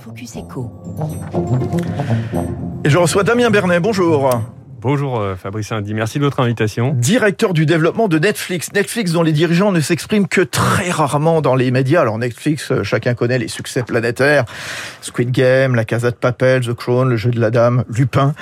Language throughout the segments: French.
Focus Echo. Et je reçois Damien Bernet, bonjour. Bonjour euh, Fabrice Indy, merci de votre invitation. Directeur du développement de Netflix. Netflix dont les dirigeants ne s'expriment que très rarement dans les médias. Alors Netflix, euh, chacun connaît les succès planétaires. Squid Game, La Casa de Papel, The Crown, Le Jeu de la Dame, Lupin.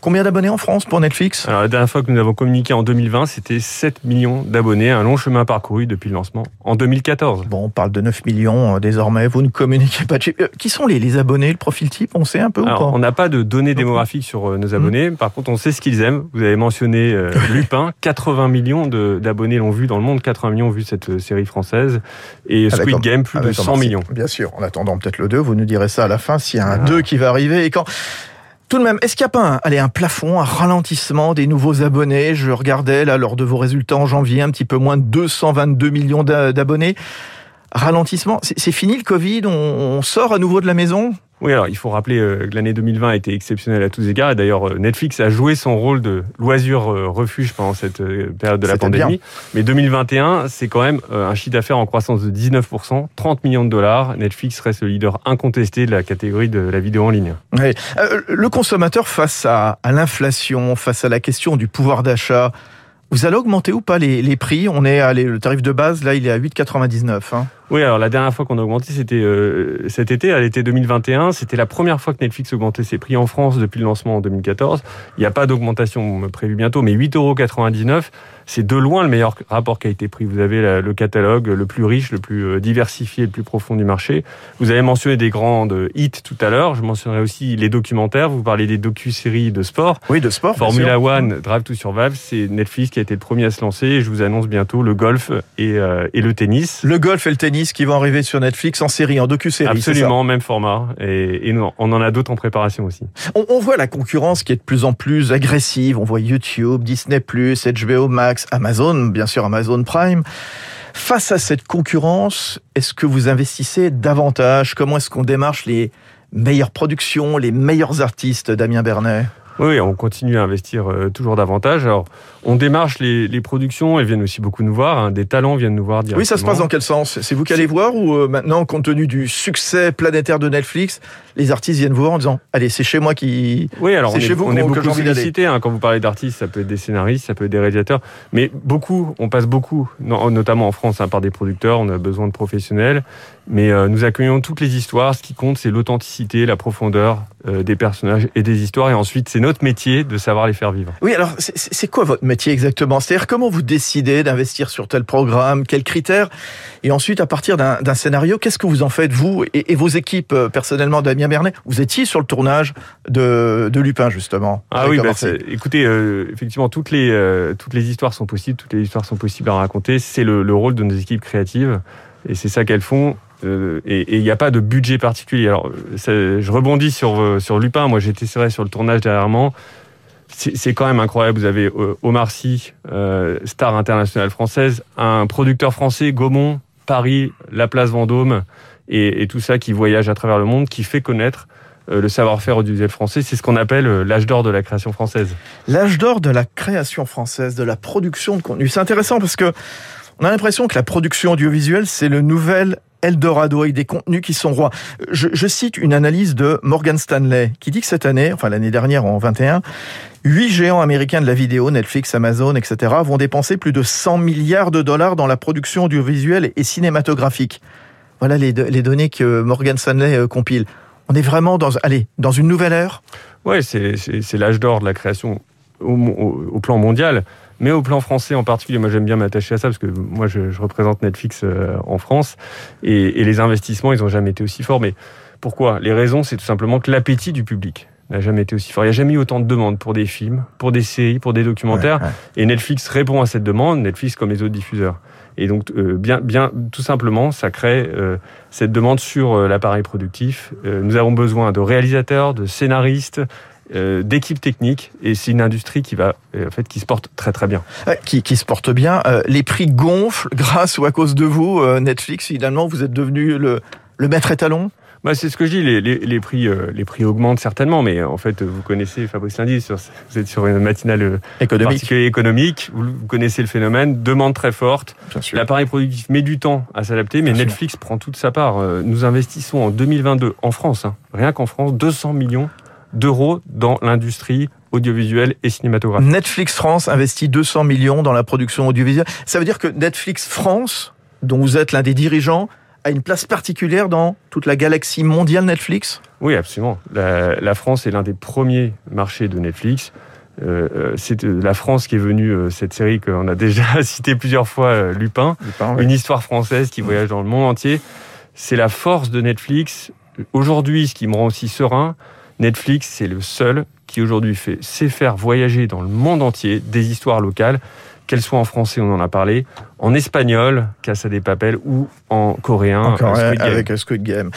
Combien d'abonnés en France pour Netflix? Alors, la dernière fois que nous avons communiqué en 2020, c'était 7 millions d'abonnés, un long chemin parcouru depuis le lancement en 2014. Bon, on parle de 9 millions euh, désormais, vous ne communiquez pas de. Euh, Qui sont les, les abonnés, le profil type, on sait un peu ou Alors, pas? on n'a pas de données démographiques sur euh, nos abonnés, par contre on sait ce qu'ils aiment. Vous avez mentionné Lupin, 80 millions de- d'abonnés l'ont vu dans le monde, 80 millions ont vu cette série française, et Ah, Squid. Game, plus de Avec 100 Omar Sy. millions. Bien sûr, en attendant peut-être le 2, vous nous direz ça à la fin, s'il y a un Ah. 2 qui va arriver. Et quand... Tout de même, est-ce qu'il n'y a pas un, allez, un plafond, un ralentissement des nouveaux abonnés? Je regardais là lors de vos résultats en janvier, un petit peu moins de 222 millions d'a- d'abonnés. Ralentissement, c'est fini le Covid, on sort à nouveau de la maison? Oui, alors il faut rappeler euh, que l'année 2020 a été exceptionnelle à tous égards. Et d'ailleurs, euh, Netflix a joué son rôle de loisir euh, refuge pendant cette euh, période de la pandémie. Mais 2021, c'est quand même un chiffre d'affaires en croissance de 19%, 30 millions de dollars. Netflix reste le leader incontesté de la catégorie de la vidéo en ligne. Le consommateur face à, à l'inflation, face à la question du pouvoir d'achat, vous allez augmenter ou pas les, les prix? On est à les- le tarif de base, là, il est à 8,99. Hein. Oui, alors la dernière fois qu'on a augmenté, c'était euh, cet été, à l'été 2021. C'était la première fois que Netflix augmentait ses prix en France depuis le lancement en 2014. Il n'y a pas d'augmentation prévue bientôt, mais 8,99 euros, c'est de loin le meilleur rapport qualité-prix. Vous avez la- le catalogue le plus riche, le plus euh, diversifié, le plus profond du marché. Vous avez mentionné des grandes hits tout à l'heure. Je mentionnerai aussi les documentaires. Vous parlez des docu-séries de sport. Oui, de sport. Formula. One, Drive to Survive, c'est Netflix qui a été le premier à se lancer. Et je vous annonce bientôt le golf et, euh, et le tennis. Le golf et le tennis qui vont arriver sur Netflix en série, en docu-série. ça Absolument, même format. Et, et non, on en a d'autres en préparation aussi. On, on voit la concurrence qui est de plus en plus agressive. On voit YouTube, Disney+, HBO Max, Amazon, bien sûr Amazon Prime. Face à cette concurrence, est-ce que vous investissez davantage? Comment est-ce qu'on démarche les meilleures productions, les meilleurs artistes, Damien Bernet? Oui, oui, on continue à investir euh, toujours davantage. Alors, on démarche les, les productions, elles viennent aussi beaucoup nous voir. hein. Des talents viennent nous voir directement. Oui, ça se passe dans quel sens? C'est vous qui allez voir ou euh, maintenant, compte tenu du succès planétaire de Netflix, les artistes viennent vous voir en disant « Allez, c'est chez moi qui... Oui, alors C'est on est, chez vous on est beaucoup j'ai envie d'aller. sollicité. hein. Quand vous parlez d'artistes, ça peut être des scénaristes, ça peut être des réalisateurs, mais beaucoup, on passe beaucoup, notamment en France, hein, par des producteurs. On a besoin de professionnels, mais euh, nous accueillons toutes les histoires. Ce qui compte, c'est l'authenticité, la profondeur euh, des personnages et des histoires. Et ensuite, c'est notre métier de savoir les faire vivre. » Oui, alors c'est- c'est c'est quoi votre métier exactement? C'est-à-dire comment vous décidez d'investir sur tel programme, quels critères? Et ensuite, à partir d'un scénario, qu'est-ce que vous en faites, vous et, et vos équipes, euh, personnellement, Damien Bernet? Vous étiez sur le tournage de, de Lupin, justement. Ah oui, bah, c'est- écoutez, euh, effectivement, toutes les, euh, toutes les histoires sont possibles, toutes les histoires sont possibles à raconter. C'est le, le rôle de nos équipes créatives et c'est ça qu'elles font. Euh, et il n'y a pas de budget particulier. Alors, je rebondis sur, euh, sur Lupin. Moi, j'étais vrai sur le tournage dernièrement. C'est quand même incroyable. Vous avez euh, Omar Sy, star internationale française, un producteur français, Gaumont, Paris, la place Vendôme, et, et tout ça qui voyage à travers le monde, qui fait connaître le savoir-faire audiovisuel français. C'est ce qu'on appelle l'âge d'or de la création française. L'âge d'or de la création française, de la production de contenu. C'est intéressant parce que on a l'impression que la production audiovisuelle, c'est le nouvel Eldorado avec des contenus qui sont rois. Je, cite une analyse de Morgan Stanley qui dit que cette année, enfin l'année dernière en 21, huit géants américains de la vidéo, Netflix, Amazon, etc., vont dépenser plus de 100 milliards de dollars dans la production audiovisuelle et cinématographique. Voilà les, do- les données que Morgan Stanley euh, compile. On est vraiment dans, allez, dans une nouvelle ère? Ouais, c'est l'âge d'or de la création au plan mondial, mais au plan français en particulier. Moi, j'aime bien m'attacher à ça parce que moi, je, je représente Netflix euh, en France et, et les investissements, ils n'ont jamais été aussi forts. Mais pourquoi? Les raisons, c'est tout simplement que l'appétit du public n'a jamais été aussi fort. Il n'y a jamais eu autant de demandes pour des films, pour des séries, pour des documentaires. Ouais, ouais. Et Netflix répond à cette demande, Netflix comme les autres diffuseurs. Et donc, euh, bien, bien, tout simplement, ça crée euh, cette demande sur euh, l'appareil productif. Nous avons besoin de réalisateurs, de scénaristes, euh, d'équipes techniques, et c'est une industrie qui va, euh, en fait, qui se porte très très bien. Ouais, qui, qui se porte bien. Euh, les prix gonflent grâce ou à cause de vous. Euh, Netflix, finalement, vous êtes devenu le, le maître étalon? Bah, c'est ce que je dis, les, les, les prix, euh, les prix augmentent certainement, mais en fait, vous connaissez Fabrice Lundi, sur, vous êtes sur une matinale euh, économique. économique, vous, vous, connaissez le phénomène, demande très forte, l'appareil productif met du temps à s'adapter, mais Bien Netflix sûr. prend toute sa part. Euh, nous investissons en 2022, en France, hein, rien qu'en France, 200 millions d'euros dans l'industrie audiovisuelle et cinématographique. Netflix France investit 200 millions dans la production audiovisuelle. Ça veut dire que Netflix France, dont vous êtes l'un des dirigeants, a une place particulière dans toute la galaxie mondiale Netflix? Oui, absolument. La, la France est l'un des premiers marchés de Netflix. Euh, c'est la France qui est venue, euh, cette série qu'on a déjà cité plusieurs fois, euh, Lupin, Lupin oui. une histoire française qui voyage dans le monde entier. C'est la force de Netflix. Aujourd'hui, ce qui me rend aussi serein, Netflix, c'est le seul qui aujourd'hui sait faire voyager dans le monde entier des histoires locales qu'elle soit en français, on en a parlé, en espagnol, Casa des Papel, ou en coréen, en coréen Squid avec Squid Game.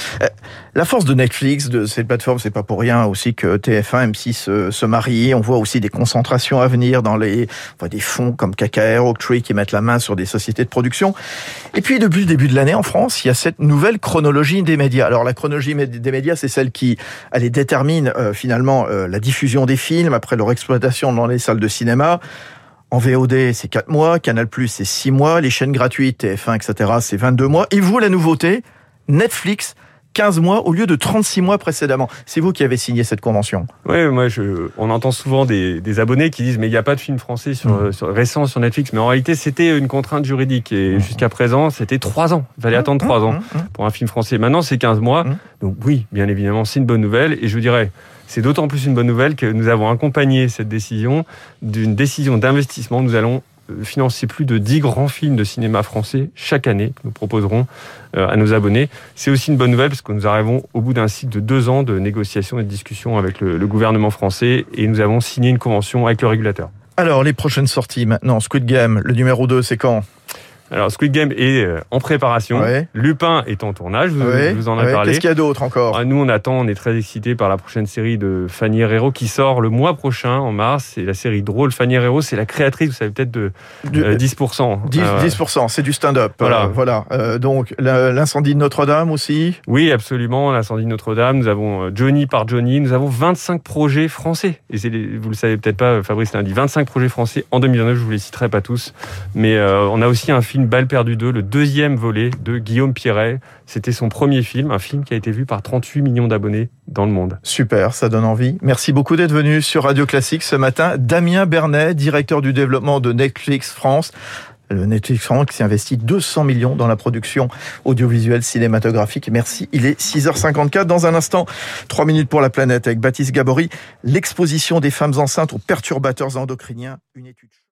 La force de Netflix, de cette plateforme, c'est pas pour rien aussi que TF1, M6 se, se marient. On voit aussi des concentrations à venir dans les, on voit des fonds comme KKR, Oaktree qui mettent la main sur des sociétés de production. Et puis, depuis le début de l'année en France, il y a cette nouvelle chronologie des médias. Alors, la chronologie des médias, c'est celle qui, elle détermine euh, finalement euh, la diffusion des films après leur exploitation dans les salles de cinéma. En VOD, c'est 4 mois. Canal+, c'est 6 mois. Les chaînes gratuites, TF1, etc., c'est 22 mois. Et vous, la nouveauté, Netflix, 15 mois au lieu de 36 mois précédemment. C'est vous qui avez signé cette convention. Oui, moi, je, on entend souvent des, des abonnés qui disent mais il n'y a pas de film français sur, mmh. sur, récent sur Netflix. Mais en réalité, c'était une contrainte juridique et mmh. jusqu'à présent, c'était 3 ans. Il fallait mmh. attendre 3 ans pour un film français. Maintenant, c'est 15 mois. Donc oui, bien évidemment, c'est une bonne nouvelle. Et je dirais, c'est d'autant plus une bonne nouvelle que nous avons accompagné cette décision d'une décision d'investissement. Nous allons financer plus de 10 grands films de cinéma français chaque année que nous proposerons à nos abonnés. C'est aussi une bonne nouvelle parce que nous arrivons au bout d'un cycle de deux ans de négociations et de discussions avec le, le gouvernement français et nous avons signé une convention avec le régulateur. Alors, les prochaines sorties maintenant, Squid Game, le numéro 2, c'est quand? Alors, Squid Game est en préparation. Ouais. Lupin est en tournage, vous, ouais. vous en avez ouais. parlé. Qu'est-ce qu'il y a d'autre encore? Nous, on attend, on est très excités par la prochaine série de Fanny Herrero qui sort le mois prochain, en mars. C'est la série drôle. Fanny Herrero, c'est la créatrice, vous savez, peut-être de euh, 10%. 10%, euh, 10% c'est du stand-up. Voilà. Euh, voilà. Euh, donc, l'incendie de Notre-Dame aussi? Oui, absolument. L'incendie de Notre-Dame. Nous avons Johnny par Johnny. Nous avons 25 projets français. Et vous le savez peut-être pas, Fabrice l'a dit. 25 projets français en 2019. Je vous les citerai pas tous. Mais on a aussi un film Balle perdue 2, le deuxième volet de Guillaume Pierret. C'était son premier film, un film qui a été vu par 38 millions d'abonnés dans le monde. Super, ça donne envie. Merci beaucoup d'être venu sur Radio Classique ce matin. Damien Bernet, directeur du développement de Netflix France. Le Netflix France qui s'investit 200 millions dans la production audiovisuelle cinématographique. Merci. Il est 6h54. Dans un instant, 3 minutes pour la planète avec Baptiste Gabory. L'exposition des femmes enceintes aux perturbateurs endocriniens. Une étude.